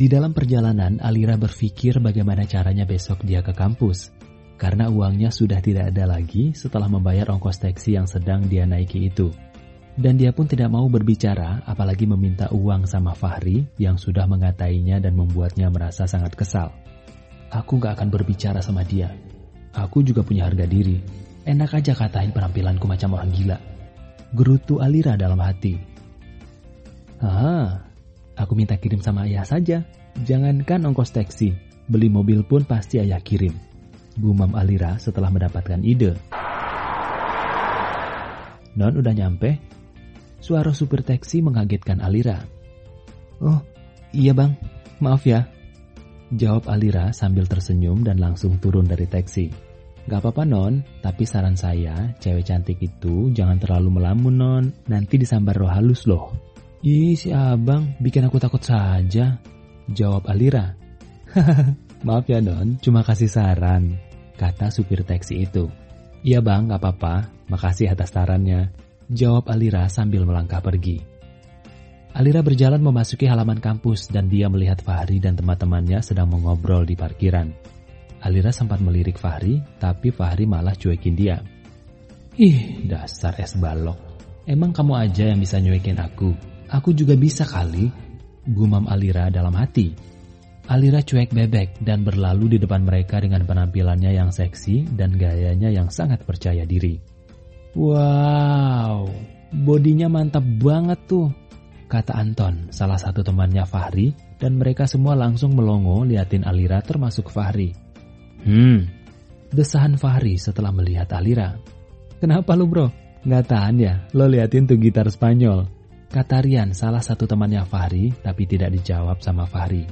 Di dalam perjalanan, Alira berpikir bagaimana caranya besok dia ke kampus. Karena uangnya sudah tidak ada lagi setelah membayar ongkos taksi yang sedang dia naiki itu. Dan dia pun tidak mau berbicara, apalagi meminta uang sama Fahri yang sudah mengatainya dan membuatnya merasa sangat kesal. Aku gak akan berbicara sama dia. Aku juga punya harga diri. Enak aja katain penampilanku macam orang gila. Gerutu Alira dalam hati. Ah, Aku minta kirim sama ayah saja. Jangankan ongkos taksi, beli mobil pun pasti ayah kirim. Gumam Alira setelah mendapatkan ide. Non udah nyampe? Suara supir taksi mengagetkan Alira. Oh, iya bang. Maaf ya. Jawab Alira sambil tersenyum dan langsung turun dari taksi. Gak apa-apa non, tapi saran saya, cewek cantik itu jangan terlalu melamun non, nanti disambar roh halus loh. Ih, si abang bikin aku takut saja. Jawab Alira. Maaf ya Don, cuma kasih saran. Kata supir taksi itu. Iya bang, gak apa-apa. Makasih atas sarannya. Jawab Alira sambil melangkah pergi. Alira berjalan memasuki halaman kampus dan dia melihat Fahri dan teman-temannya sedang mengobrol di parkiran. Alira sempat melirik Fahri, tapi Fahri malah cuekin dia. Ih, dasar es balok. Emang kamu aja yang bisa nyuekin aku, Aku juga bisa kali, gumam Alira dalam hati. Alira cuek bebek dan berlalu di depan mereka dengan penampilannya yang seksi dan gayanya yang sangat percaya diri. Wow, bodinya mantap banget tuh, kata Anton, salah satu temannya Fahri, dan mereka semua langsung melongo liatin Alira termasuk Fahri. Hmm, desahan Fahri setelah melihat Alira. Kenapa lu bro? Nggak tahan ya, lo liatin tuh gitar Spanyol. Kata Rian, salah satu temannya Fahri, tapi tidak dijawab sama Fahri.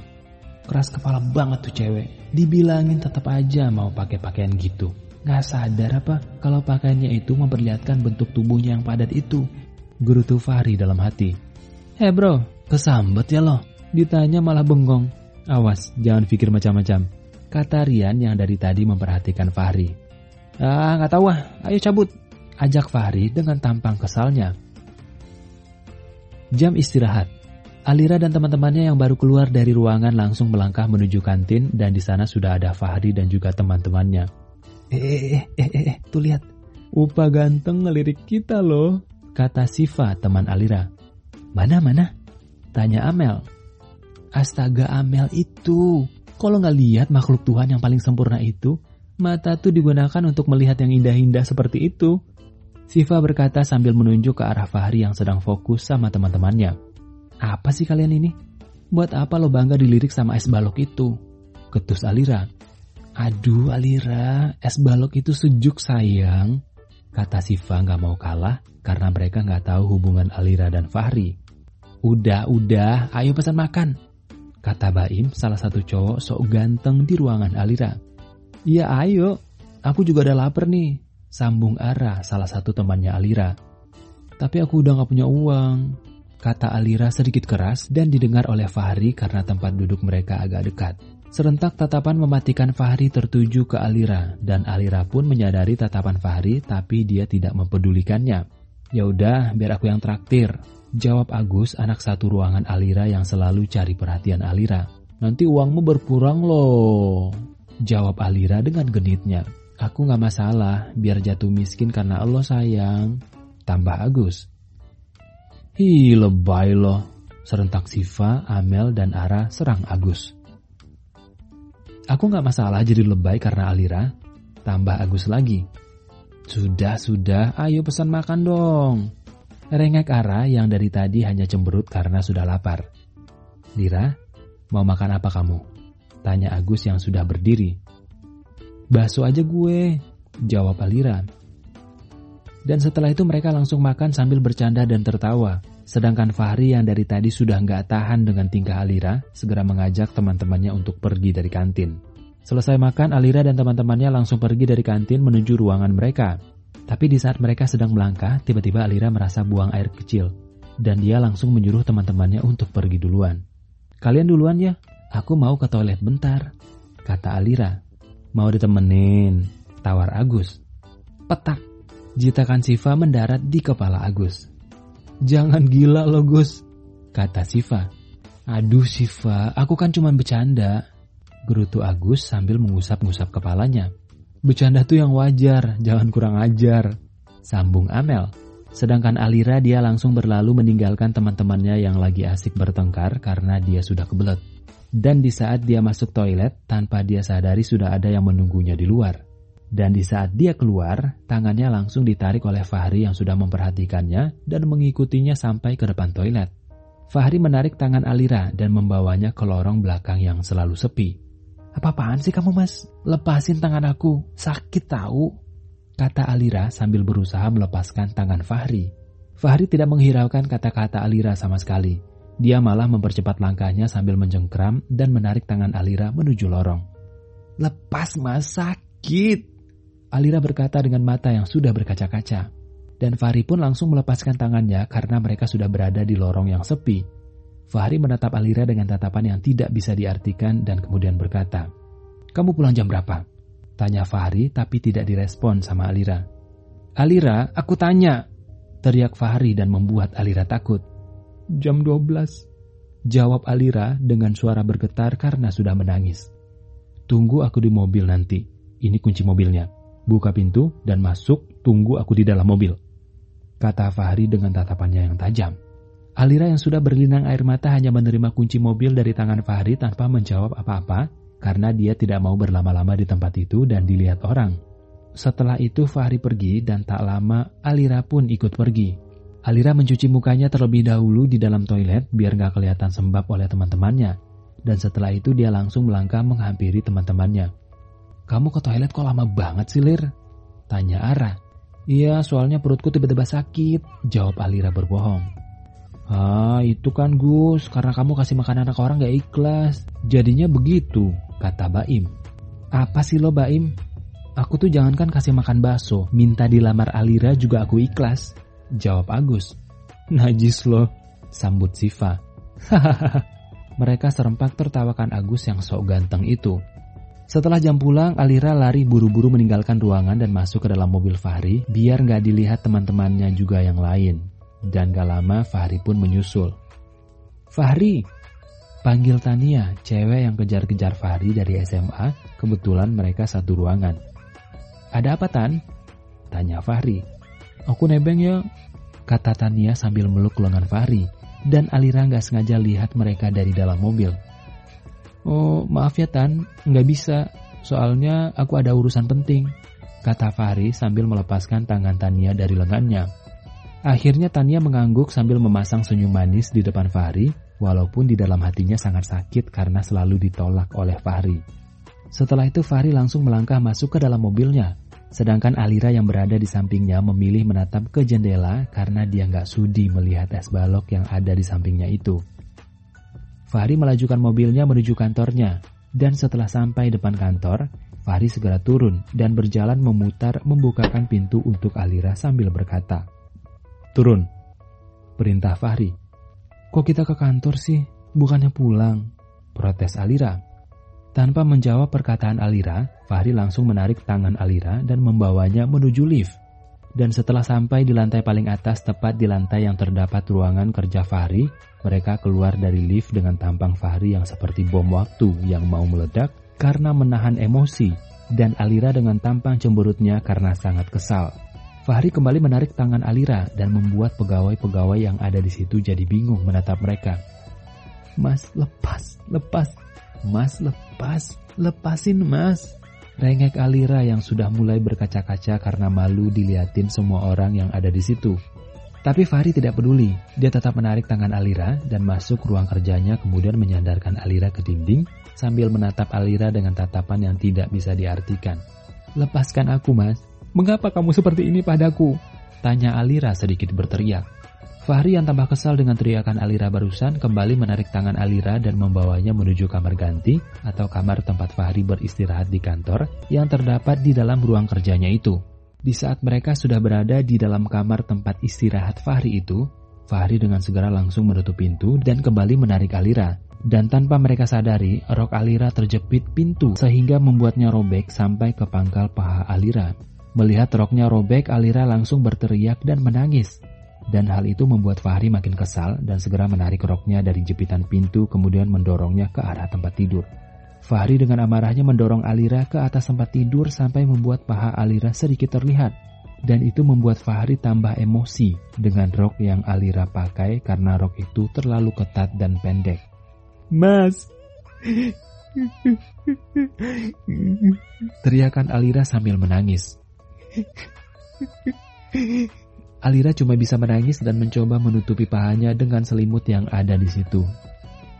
Keras kepala banget tuh cewek. Dibilangin tetap aja mau pakai pakaian gitu. Gak sadar apa kalau pakaiannya itu memperlihatkan bentuk tubuhnya yang padat itu. Guru tuh Fahri dalam hati. Eh bro, kesambet ya lo. Ditanya malah bengong. Awas, jangan pikir macam-macam. Kata Rian yang dari tadi memperhatikan Fahri. Ah, nggak tahu ah. Ayo cabut. Ajak Fahri dengan tampang kesalnya. Jam istirahat. Alira dan teman-temannya yang baru keluar dari ruangan langsung melangkah menuju kantin dan di sana sudah ada Fahri dan juga teman-temannya. Eh, eh, eh, eh, eh, eh, tuh lihat. Upa ganteng ngelirik kita loh, kata Siva teman Alira. Mana, mana? Tanya Amel. Astaga Amel itu, kalau nggak lihat makhluk Tuhan yang paling sempurna itu, mata tuh digunakan untuk melihat yang indah-indah seperti itu. Siva berkata sambil menunjuk ke arah Fahri yang sedang fokus sama teman-temannya. Apa sih kalian ini? Buat apa lo bangga dilirik sama es balok itu? Ketus Alira. Aduh Alira, es balok itu sejuk sayang. Kata Siva nggak mau kalah karena mereka nggak tahu hubungan Alira dan Fahri. Udah, udah, ayo pesan makan. Kata Baim, salah satu cowok sok ganteng di ruangan Alira. Iya ayo, aku juga udah lapar nih. Sambung Ara, salah satu temannya Alira. Tapi aku udah gak punya uang. Kata Alira sedikit keras dan didengar oleh Fahri karena tempat duduk mereka agak dekat. Serentak tatapan mematikan Fahri tertuju ke Alira dan Alira pun menyadari tatapan Fahri tapi dia tidak mempedulikannya. Ya udah, biar aku yang traktir. Jawab Agus, anak satu ruangan Alira yang selalu cari perhatian Alira. Nanti uangmu berkurang loh. Jawab Alira dengan genitnya. Aku gak masalah, biar jatuh miskin karena Allah sayang. Tambah Agus. Hi lebay loh. Serentak Siva, Amel, dan Ara serang Agus. Aku gak masalah jadi lebay karena Alira. Tambah Agus lagi. Sudah, sudah, ayo pesan makan dong. Rengek Ara yang dari tadi hanya cemberut karena sudah lapar. Lira, mau makan apa kamu? Tanya Agus yang sudah berdiri. Bakso aja gue, jawab Alira. Dan setelah itu mereka langsung makan sambil bercanda dan tertawa. Sedangkan Fahri yang dari tadi sudah nggak tahan dengan tingkah Alira, segera mengajak teman-temannya untuk pergi dari kantin. Selesai makan, Alira dan teman-temannya langsung pergi dari kantin menuju ruangan mereka. Tapi di saat mereka sedang melangkah, tiba-tiba Alira merasa buang air kecil. Dan dia langsung menyuruh teman-temannya untuk pergi duluan. Kalian duluan ya, aku mau ke toilet bentar, kata Alira. Mau ditemenin, tawar Agus. Petak, jitakan Siva mendarat di kepala Agus. Jangan gila lo Gus, kata Siva. Aduh Siva, aku kan cuma bercanda. Gerutu Agus sambil mengusap-ngusap kepalanya. Bercanda tuh yang wajar, jangan kurang ajar. Sambung Amel. Sedangkan Alira dia langsung berlalu meninggalkan teman-temannya yang lagi asik bertengkar karena dia sudah kebelet. Dan di saat dia masuk toilet, tanpa dia sadari sudah ada yang menunggunya di luar. Dan di saat dia keluar, tangannya langsung ditarik oleh Fahri yang sudah memperhatikannya dan mengikutinya sampai ke depan toilet. Fahri menarik tangan Alira dan membawanya ke lorong belakang yang selalu sepi. Apa-apaan sih kamu mas? Lepasin tangan aku, sakit tahu. Kata Alira sambil berusaha melepaskan tangan Fahri. Fahri tidak menghiraukan kata-kata Alira sama sekali. Dia malah mempercepat langkahnya sambil mencengkram dan menarik tangan Alira menuju lorong. Lepas mas, sakit. Alira berkata dengan mata yang sudah berkaca-kaca. Dan Fahri pun langsung melepaskan tangannya karena mereka sudah berada di lorong yang sepi. Fahri menatap Alira dengan tatapan yang tidak bisa diartikan dan kemudian berkata, Kamu pulang jam berapa? Tanya Fahri tapi tidak direspon sama Alira. Alira, aku tanya. Teriak Fahri dan membuat Alira takut. Jam 12. Jawab Alira dengan suara bergetar karena sudah menangis. Tunggu aku di mobil nanti. Ini kunci mobilnya buka pintu dan masuk, tunggu aku di dalam mobil. Kata Fahri dengan tatapannya yang tajam. Alira yang sudah berlinang air mata hanya menerima kunci mobil dari tangan Fahri tanpa menjawab apa-apa karena dia tidak mau berlama-lama di tempat itu dan dilihat orang. Setelah itu Fahri pergi dan tak lama Alira pun ikut pergi. Alira mencuci mukanya terlebih dahulu di dalam toilet biar gak kelihatan sembab oleh teman-temannya. Dan setelah itu dia langsung melangkah menghampiri teman-temannya. Kamu ke toilet kok lama banget sih, Lir? Tanya Ara. Iya, soalnya perutku tiba-tiba sakit, jawab Alira berbohong. Ah, itu kan Gus, karena kamu kasih makan anak orang gak ikhlas. Jadinya begitu, kata Baim. Apa sih lo Baim? Aku tuh jangankan kasih makan bakso, minta dilamar Alira juga aku ikhlas. Jawab Agus. Najis lo, sambut Siva. Hahaha. Mereka serempak tertawakan Agus yang sok ganteng itu. Setelah jam pulang, Alira lari buru-buru meninggalkan ruangan dan masuk ke dalam mobil Fahri biar nggak dilihat teman-temannya juga yang lain. Dan gak lama Fahri pun menyusul. Fahri, panggil Tania, cewek yang kejar-kejar Fahri dari SMA, kebetulan mereka satu ruangan. Ada apa Tan? Tanya Fahri. Aku nebeng ya, kata Tania sambil meluk lengan Fahri. Dan Alira nggak sengaja lihat mereka dari dalam mobil. Oh, maaf ya Tan, nggak bisa. Soalnya aku ada urusan penting, kata Fahri sambil melepaskan tangan Tania dari lengannya. Akhirnya Tania mengangguk sambil memasang senyum manis di depan Fahri, walaupun di dalam hatinya sangat sakit karena selalu ditolak oleh Fahri. Setelah itu Fahri langsung melangkah masuk ke dalam mobilnya, sedangkan Alira yang berada di sampingnya memilih menatap ke jendela karena dia nggak sudi melihat es balok yang ada di sampingnya itu. Fahri melajukan mobilnya menuju kantornya, dan setelah sampai depan kantor, Fahri segera turun dan berjalan memutar membukakan pintu untuk Alira sambil berkata, Turun, perintah Fahri. Kok kita ke kantor sih? Bukannya pulang? Protes Alira. Tanpa menjawab perkataan Alira, Fahri langsung menarik tangan Alira dan membawanya menuju lift. Dan setelah sampai di lantai paling atas tepat di lantai yang terdapat ruangan kerja Fahri, mereka keluar dari lift dengan tampang Fahri yang seperti bom waktu yang mau meledak karena menahan emosi dan Alira dengan tampang cemberutnya karena sangat kesal. Fahri kembali menarik tangan Alira dan membuat pegawai-pegawai yang ada di situ jadi bingung menatap mereka. Mas, lepas, lepas. Mas, lepas, lepasin mas. Rengek Alira yang sudah mulai berkaca-kaca karena malu diliatin semua orang yang ada di situ. Tapi Fahri tidak peduli, dia tetap menarik tangan Alira dan masuk ruang kerjanya kemudian menyandarkan Alira ke dinding sambil menatap Alira dengan tatapan yang tidak bisa diartikan. Lepaskan aku mas, mengapa kamu seperti ini padaku? Tanya Alira sedikit berteriak. Fahri yang tambah kesal dengan teriakan Alira barusan kembali menarik tangan Alira dan membawanya menuju kamar ganti atau kamar tempat Fahri beristirahat di kantor yang terdapat di dalam ruang kerjanya itu. Di saat mereka sudah berada di dalam kamar tempat istirahat Fahri itu, Fahri dengan segera langsung menutup pintu dan kembali menarik Alira. Dan tanpa mereka sadari, rok Alira terjepit pintu sehingga membuatnya robek sampai ke pangkal paha Alira. Melihat roknya robek, Alira langsung berteriak dan menangis. Dan hal itu membuat Fahri makin kesal dan segera menarik roknya dari jepitan pintu kemudian mendorongnya ke arah tempat tidur. Fahri dengan amarahnya mendorong Alira ke atas tempat tidur sampai membuat paha Alira sedikit terlihat. Dan itu membuat Fahri tambah emosi dengan rok yang Alira pakai karena rok itu terlalu ketat dan pendek. Mas! Teriakan Alira sambil menangis. Alira cuma bisa menangis dan mencoba menutupi pahanya dengan selimut yang ada di situ.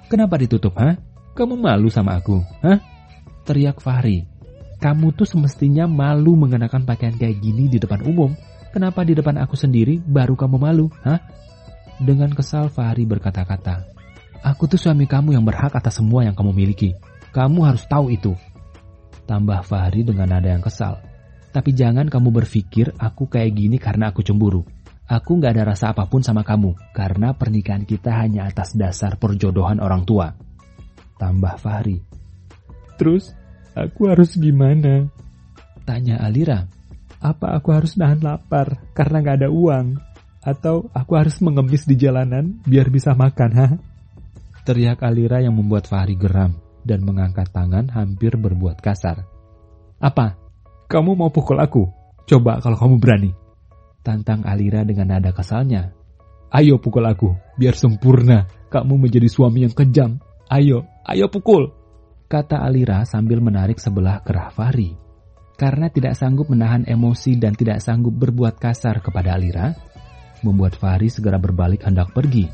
Kenapa ditutup, ha? Kamu malu sama aku, ha? Teriak Fahri. Kamu tuh semestinya malu mengenakan pakaian kayak gini di depan umum. Kenapa di depan aku sendiri baru kamu malu, ha? Dengan kesal Fahri berkata-kata. Aku tuh suami kamu yang berhak atas semua yang kamu miliki. Kamu harus tahu itu. Tambah Fahri dengan nada yang kesal. Tapi jangan kamu berpikir aku kayak gini karena aku cemburu. Aku gak ada rasa apa pun sama kamu, karena pernikahan kita hanya atas dasar perjodohan orang tua. Tambah Fahri. Terus, aku harus gimana? Tanya Alira. Apa aku harus nahan lapar karena gak ada uang? Atau aku harus mengemis di jalanan biar bisa makan, ha? Teriak Alira yang membuat Fahri geram dan mengangkat tangan hampir berbuat kasar. Apa? Kamu mau pukul aku? Coba kalau kamu berani. Tantang Alira dengan nada kesalnya. Ayo pukul aku, biar sempurna. Kamu menjadi suami yang kejam. Ayo, ayo pukul. Kata Alira sambil menarik sebelah kerah Fahri. Karena tidak sanggup menahan emosi dan tidak sanggup berbuat kasar kepada Alira, membuat Fahri segera berbalik hendak pergi.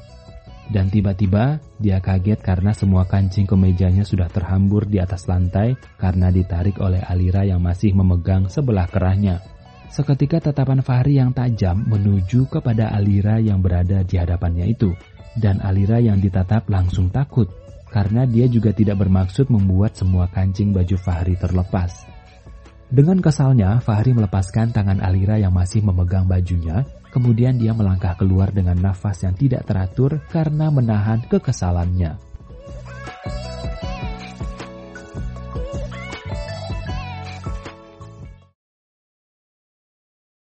Dan tiba-tiba dia kaget karena semua kancing kemejanya sudah terhambur di atas lantai karena ditarik oleh Alira yang masih memegang sebelah kerahnya. Seketika tatapan Fahri yang tajam menuju kepada Alira yang berada di hadapannya itu. Dan Alira yang ditatap langsung takut karena dia juga tidak bermaksud membuat semua kancing baju Fahri terlepas. Dengan kesalnya, Fahri melepaskan tangan Alira yang masih memegang bajunya Kemudian dia melangkah keluar dengan nafas yang tidak teratur karena menahan kekesalannya.